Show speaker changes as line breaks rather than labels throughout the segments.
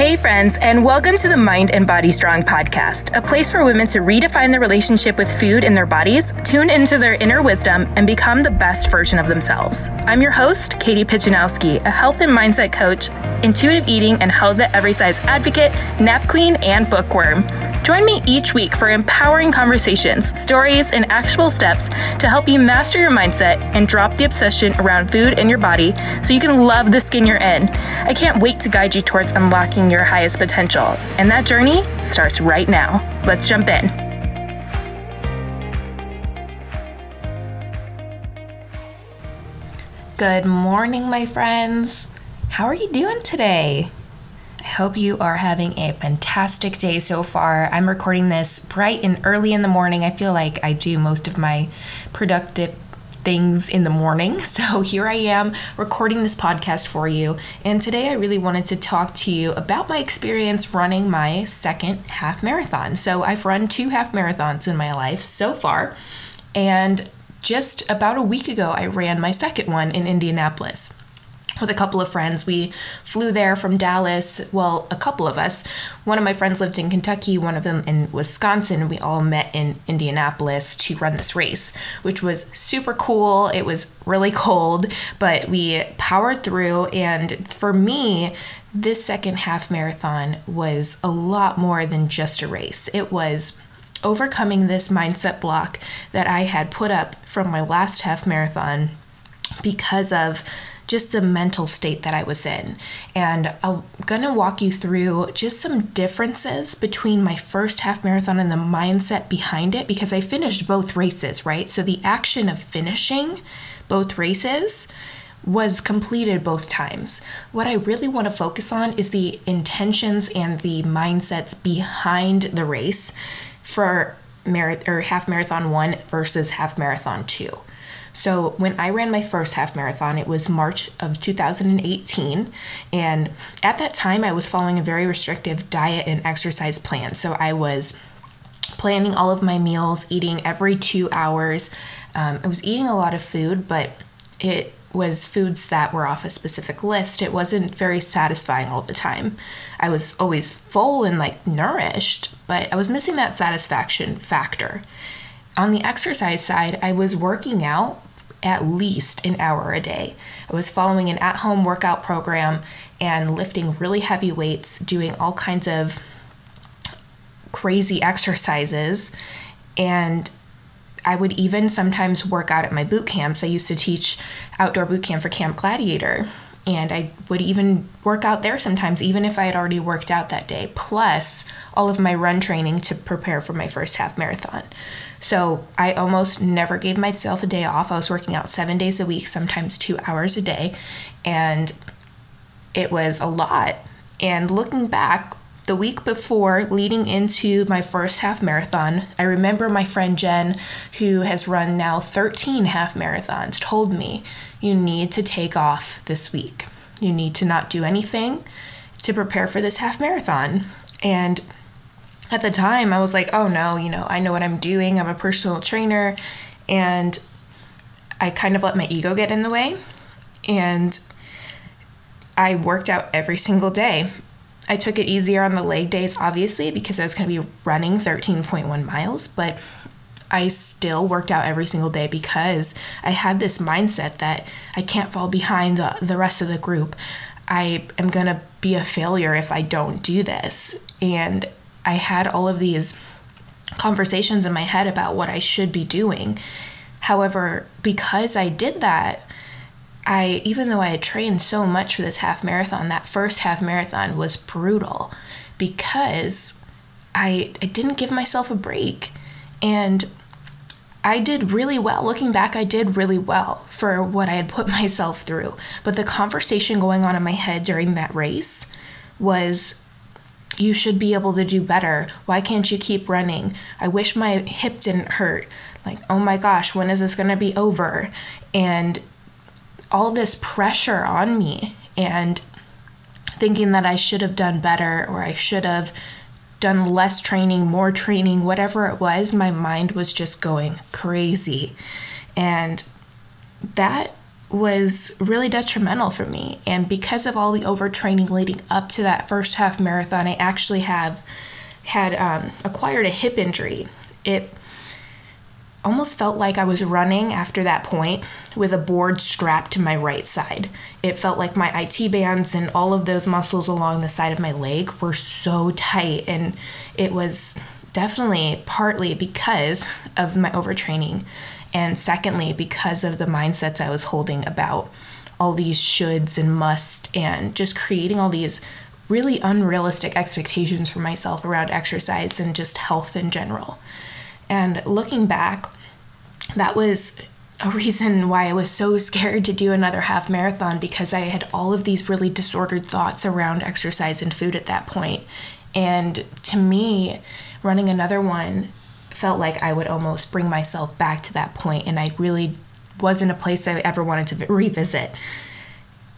Hey, friends, and welcome to the Mind and Body Strong podcast, a place for women to redefine their relationship with food and their bodies, tune into their inner wisdom, and become the best version of themselves. I'm your host, Katie Pijanowski, a health and mindset coach, intuitive eating and Health at Every Size advocate, nap queen, and bookworm. Join me each week for empowering conversations, stories, and actual steps to help you master your mindset and drop the obsession around food and your body so you can love the skin you're in. I can't wait to guide you towards unlocking your highest potential. And that journey starts right now. Let's jump in. Good morning, my friends. How are you doing today? I hope you are having a fantastic day so far. I'm recording this bright and early in the morning. I feel like I do most of my productive things in the morning. So here I am recording this podcast for you. And today I really wanted to talk to you about my experience running my second half marathon. So I've run two half marathons in my life so far. And just about a week ago, I ran my second one in Indianapolis with a couple of friends. We flew there from Dallas. Well, a couple of us. One of my friends lived in Kentucky, one of them in Wisconsin. We all met in Indianapolis to run this race, which was super cool. It was really cold, but we powered through. And for me, this second half marathon was a lot more than just a race. It was overcoming this mindset block that I had put up from my last half marathon because of just the mental state that I was in. And I'm gonna walk you through just some differences between my first half marathon and the mindset behind it because I finished both races, right? So the action of finishing both races was completed both times. What I really want to focus on is the intentions and the mindsets behind the race for marath- or half marathon 1 versus half marathon 2. So when I ran my first half marathon, it was March of 2018. And at that time, I was following a very restrictive diet and exercise plan. So I was planning all of my meals, eating every two hours. Um, I was eating a lot of food, but it was foods that were off a specific list. It wasn't very satisfying all the time. I was always full and like nourished, but I was missing that satisfaction factor. On the exercise side, I was working out at least an hour a day. I was following an at home workout program and lifting really heavy weights, doing all kinds of crazy exercises. And I would even sometimes work out at my boot camps. I used to teach outdoor boot camp for Camp Gladiator. And I would even work out there sometimes, even if I had already worked out that day, plus all of my run training to prepare for my first half marathon. So I almost never gave myself a day off. I was working out seven days a week, sometimes two hours a day. And it was a lot. And looking back, the week before, leading into my first half marathon, I remember my friend Jen, who has run now 13 half marathons, told me, You need to take off this week. You need to not do anything to prepare for this half marathon. And at the time, I was like, oh no, you know, I know what I'm doing. I'm a personal trainer. And I kind of let my ego get in the way. And I worked out every single day. I took it easier on the leg days, obviously, because I was going to be running 13.1 miles, but I still worked out every single day because I had this mindset that I can't fall behind the, the rest of the group. I am going to be a failure if I don't do this. And I had all of these conversations in my head about what I should be doing. However, because I did that, I even though I had trained so much for this half marathon, that first half marathon was brutal because I I didn't give myself a break. And I did really well. Looking back, I did really well for what I had put myself through. But the conversation going on in my head during that race was you should be able to do better. Why can't you keep running? I wish my hip didn't hurt. Like, oh my gosh, when is this going to be over? And all this pressure on me and thinking that I should have done better or I should have done less training, more training, whatever it was, my mind was just going crazy. And that was really detrimental for me. And because of all the overtraining leading up to that first half marathon, I actually have had um, acquired a hip injury. It almost felt like I was running after that point with a board strapped to my right side. It felt like my IT bands and all of those muscles along the side of my leg were so tight, and it was definitely partly because of my overtraining, and secondly, because of the mindsets I was holding about all these shoulds and must, and just creating all these really unrealistic expectations for myself around exercise and just health in general. And looking back, that was a reason why I was so scared to do another half marathon because I had all of these really disordered thoughts around exercise and food at that point. And to me, running another one felt like I would almost bring myself back to that point, and I really wasn't a place I ever wanted to revisit.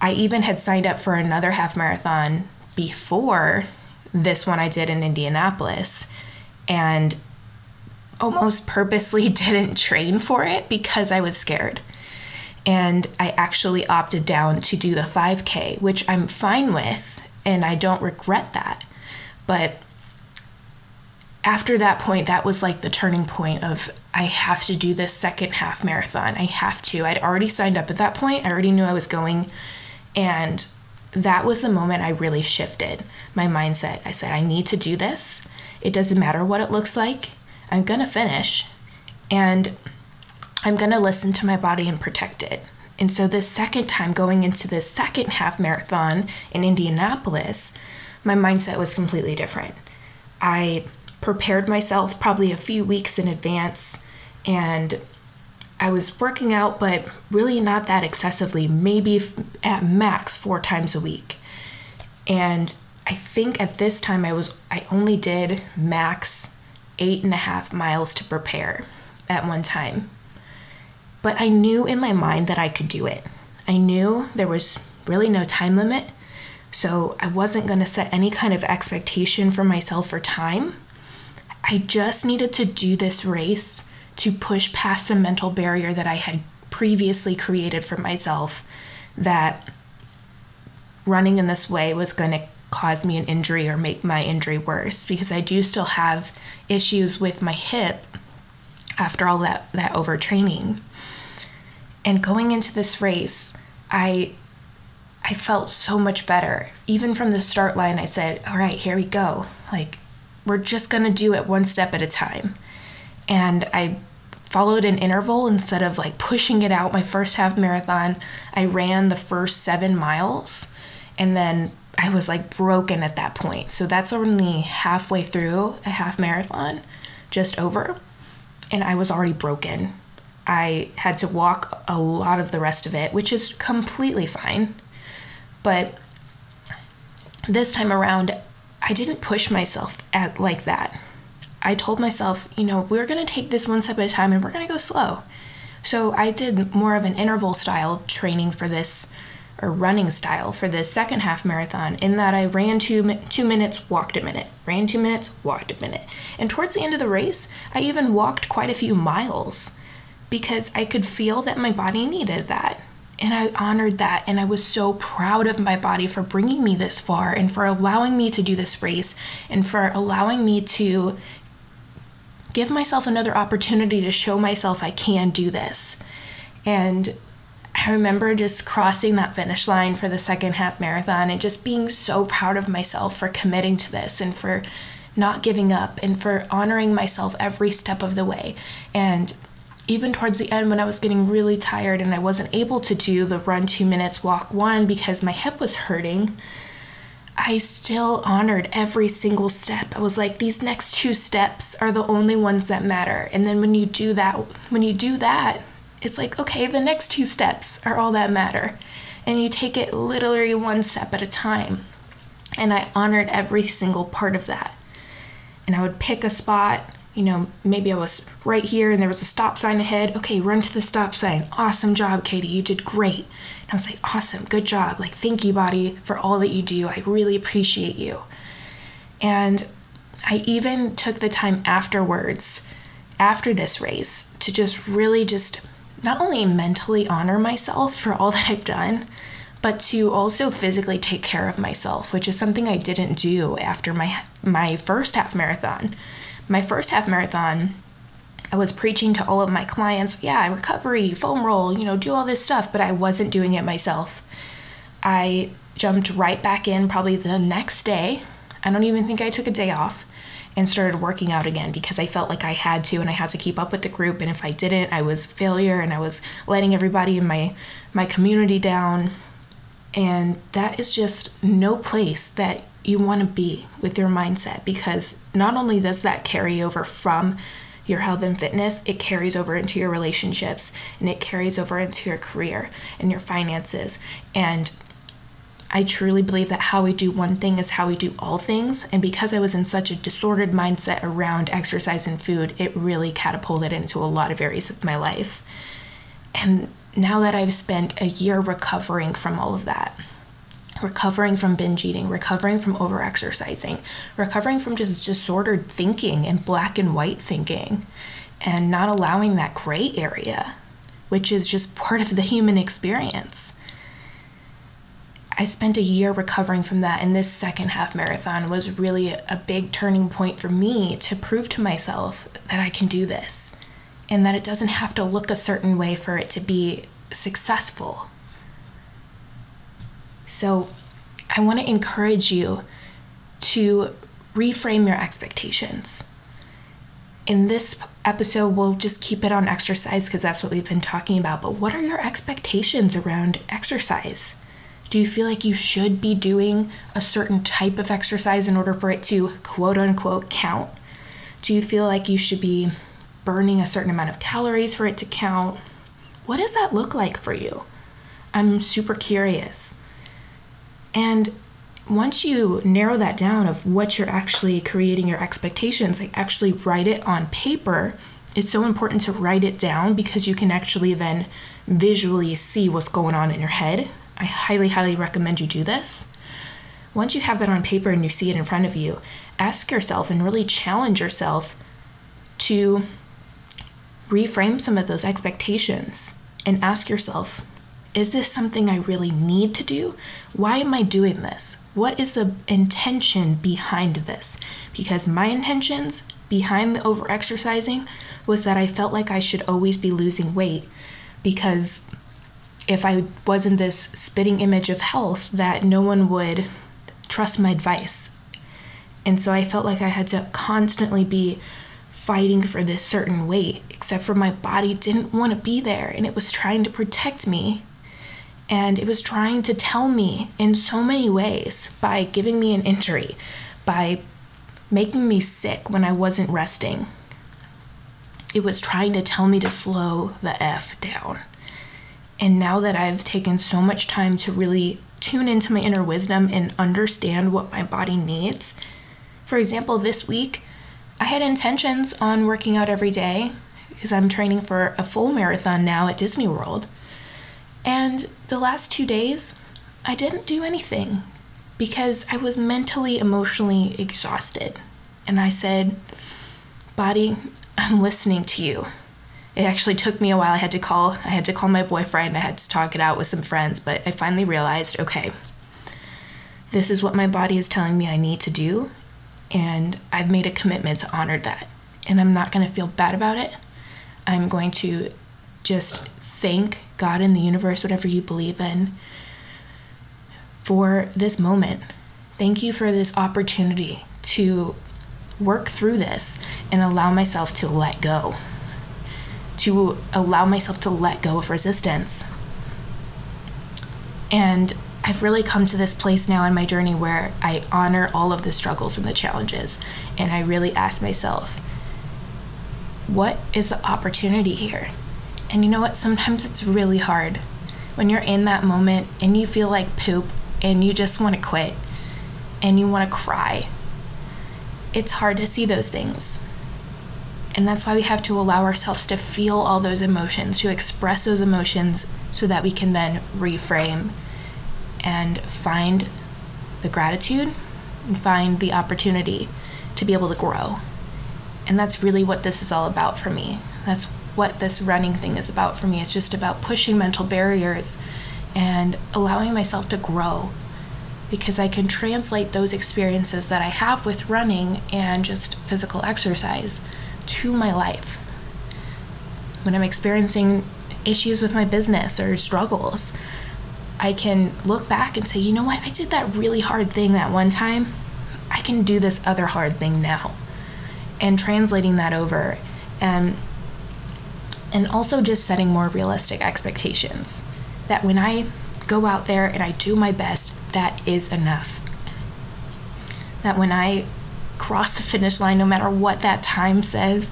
I even had signed up for another half marathon before this one I did in Indianapolis. And almost purposely didn't train for it because I was scared. And I actually opted down to do the 5K, which I'm fine with, and I don't regret that. But after that point, that was like the turning point of I have to do this second half marathon. I have to. I'd already signed up at that point, I already knew I was going. And that was the moment I really shifted my mindset. I said, I need to do this. It doesn't matter what it looks like. I'm going to finish and I'm going to listen to my body and protect it. And so, this second time going into this second half marathon in Indianapolis, my mindset was completely different. I prepared myself probably a few weeks in advance and I was working out, but really not that excessively, maybe at max four times a week. And I think at this time I was I only did max eight and a half miles to prepare at one time. But I knew in my mind that I could do it. I knew there was really no time limit, so I wasn't going to set any kind of expectation for myself for time. I just needed to do this race to push past the mental barrier that I had previously created for myself that running in this way was going to cause me an injury or make my injury worse because I do still have issues with my hip after all that that overtraining. And going into this race, I I felt so much better. Even from the start line, I said, "All right, here we go. Like we're just going to do it one step at a time." And I followed an interval instead of like pushing it out my first half marathon. I ran the first 7 miles and then I was like broken at that point. So that's only halfway through a half marathon, just over, and I was already broken. I had to walk a lot of the rest of it, which is completely fine. But this time around, I didn't push myself at like that. I told myself, you know, we're going to take this one step at a time and we're going to go slow. So I did more of an interval style training for this or running style for the second half marathon in that I ran two, two minutes, walked a minute, ran two minutes, walked a minute. And towards the end of the race, I even walked quite a few miles because I could feel that my body needed that. And I honored that. And I was so proud of my body for bringing me this far and for allowing me to do this race and for allowing me to give myself another opportunity to show myself I can do this. And I remember just crossing that finish line for the second half marathon and just being so proud of myself for committing to this and for not giving up and for honoring myself every step of the way. And even towards the end, when I was getting really tired and I wasn't able to do the run two minutes, walk one because my hip was hurting, I still honored every single step. I was like, these next two steps are the only ones that matter. And then when you do that, when you do that, it's like, okay, the next two steps are all that matter. And you take it literally one step at a time. And I honored every single part of that. And I would pick a spot, you know, maybe I was right here and there was a stop sign ahead. Okay, run to the stop sign. Awesome job, Katie. You did great. And I was like, awesome, good job. Like, thank you, body, for all that you do. I really appreciate you. And I even took the time afterwards, after this race, to just really just not only mentally honor myself for all that I've done, but to also physically take care of myself, which is something I didn't do after my my first half marathon. My first half marathon, I was preaching to all of my clients, yeah, recovery, foam roll, you know, do all this stuff, but I wasn't doing it myself. I jumped right back in probably the next day. I don't even think I took a day off and started working out again because I felt like I had to and I had to keep up with the group and if I didn't, I was failure and I was letting everybody in my my community down. And that is just no place that you want to be with your mindset because not only does that carry over from your health and fitness, it carries over into your relationships and it carries over into your career and your finances. And I truly believe that how we do one thing is how we do all things. And because I was in such a disordered mindset around exercise and food, it really catapulted into a lot of areas of my life. And now that I've spent a year recovering from all of that, recovering from binge eating, recovering from overexercising, recovering from just disordered thinking and black and white thinking, and not allowing that gray area, which is just part of the human experience. I spent a year recovering from that, and this second half marathon was really a big turning point for me to prove to myself that I can do this and that it doesn't have to look a certain way for it to be successful. So, I want to encourage you to reframe your expectations. In this episode, we'll just keep it on exercise because that's what we've been talking about. But what are your expectations around exercise? Do you feel like you should be doing a certain type of exercise in order for it to quote unquote count? Do you feel like you should be burning a certain amount of calories for it to count? What does that look like for you? I'm super curious. And once you narrow that down of what you're actually creating your expectations, like actually write it on paper, it's so important to write it down because you can actually then visually see what's going on in your head I highly, highly recommend you do this. Once you have that on paper and you see it in front of you, ask yourself and really challenge yourself to reframe some of those expectations and ask yourself, is this something I really need to do? Why am I doing this? What is the intention behind this? Because my intentions behind the over exercising was that I felt like I should always be losing weight because if I wasn't this spitting image of health, that no one would trust my advice. And so I felt like I had to constantly be fighting for this certain weight, except for my body didn't want to be there and it was trying to protect me. And it was trying to tell me in so many ways by giving me an injury, by making me sick when I wasn't resting. It was trying to tell me to slow the F down. And now that I've taken so much time to really tune into my inner wisdom and understand what my body needs, for example, this week, I had intentions on working out every day because I'm training for a full marathon now at Disney World. And the last two days, I didn't do anything because I was mentally, emotionally exhausted. And I said, Body, I'm listening to you it actually took me a while. I had to call I had to call my boyfriend. I had to talk it out with some friends, but I finally realized, okay, this is what my body is telling me I need to do, and I've made a commitment to honor that. And I'm not going to feel bad about it. I'm going to just thank God in the universe, whatever you believe in, for this moment. Thank you for this opportunity to work through this and allow myself to let go to allow myself to let go of resistance. And I've really come to this place now in my journey where I honor all of the struggles and the challenges. And I really ask myself, what is the opportunity here? And you know what? Sometimes it's really hard when you're in that moment and you feel like poop and you just want to quit and you want to cry. It's hard to see those things. And that's why we have to allow ourselves to feel all those emotions, to express those emotions so that we can then reframe and find the gratitude and find the opportunity to be able to grow. And that's really what this is all about for me. That's what this running thing is about for me. It's just about pushing mental barriers and allowing myself to grow because I can translate those experiences that I have with running and just physical exercise to my life. When I'm experiencing issues with my business or struggles, I can look back and say, you know what, I did that really hard thing that one time. I can do this other hard thing now. And translating that over and and also just setting more realistic expectations. That when I go out there and I do my best, that is enough. That when I cross the finish line, no matter what that time says,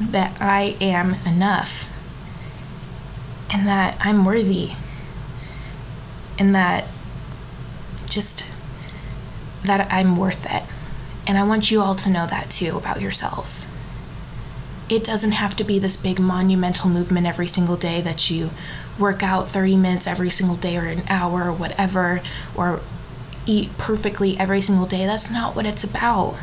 that I am enough. And that I'm worthy. And that just that I'm worth it. And I want you all to know that too about yourselves. It doesn't have to be this big monumental movement every single day that you work out 30 minutes every single day or an hour or whatever, or eat perfectly every single day. That's not what it's about.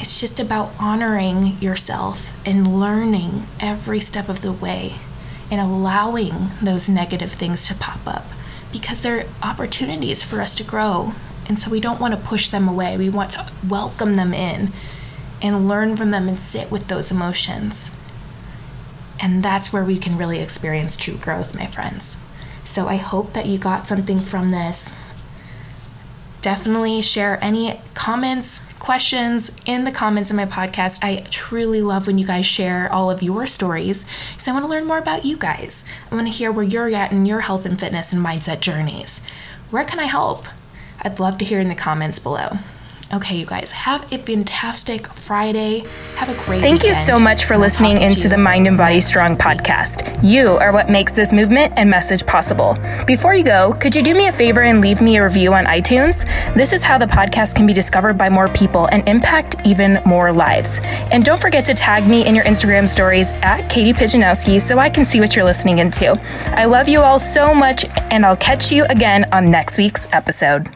It's just about honoring yourself and learning every step of the way and allowing those negative things to pop up because they're opportunities for us to grow. And so we don't want to push them away. We want to welcome them in and learn from them and sit with those emotions. And that's where we can really experience true growth, my friends. So I hope that you got something from this. Definitely share any comments, questions in the comments of my podcast. I truly love when you guys share all of your stories because I want to learn more about you guys. I want to hear where you're at in your health and fitness and mindset journeys. Where can I help? I'd love to hear in the comments below. Okay, you guys, have a fantastic Friday. Have a great day.
Thank
weekend.
you so much for listening into the Mind and Body Strong podcast. You are what makes this movement and message possible. Before you go, could you do me a favor and leave me a review on iTunes? This is how the podcast can be discovered by more people and impact even more lives. And don't forget to tag me in your Instagram stories at Katie Pijanowski so I can see what you're listening into. I love you all so much, and I'll catch you again on next week's episode.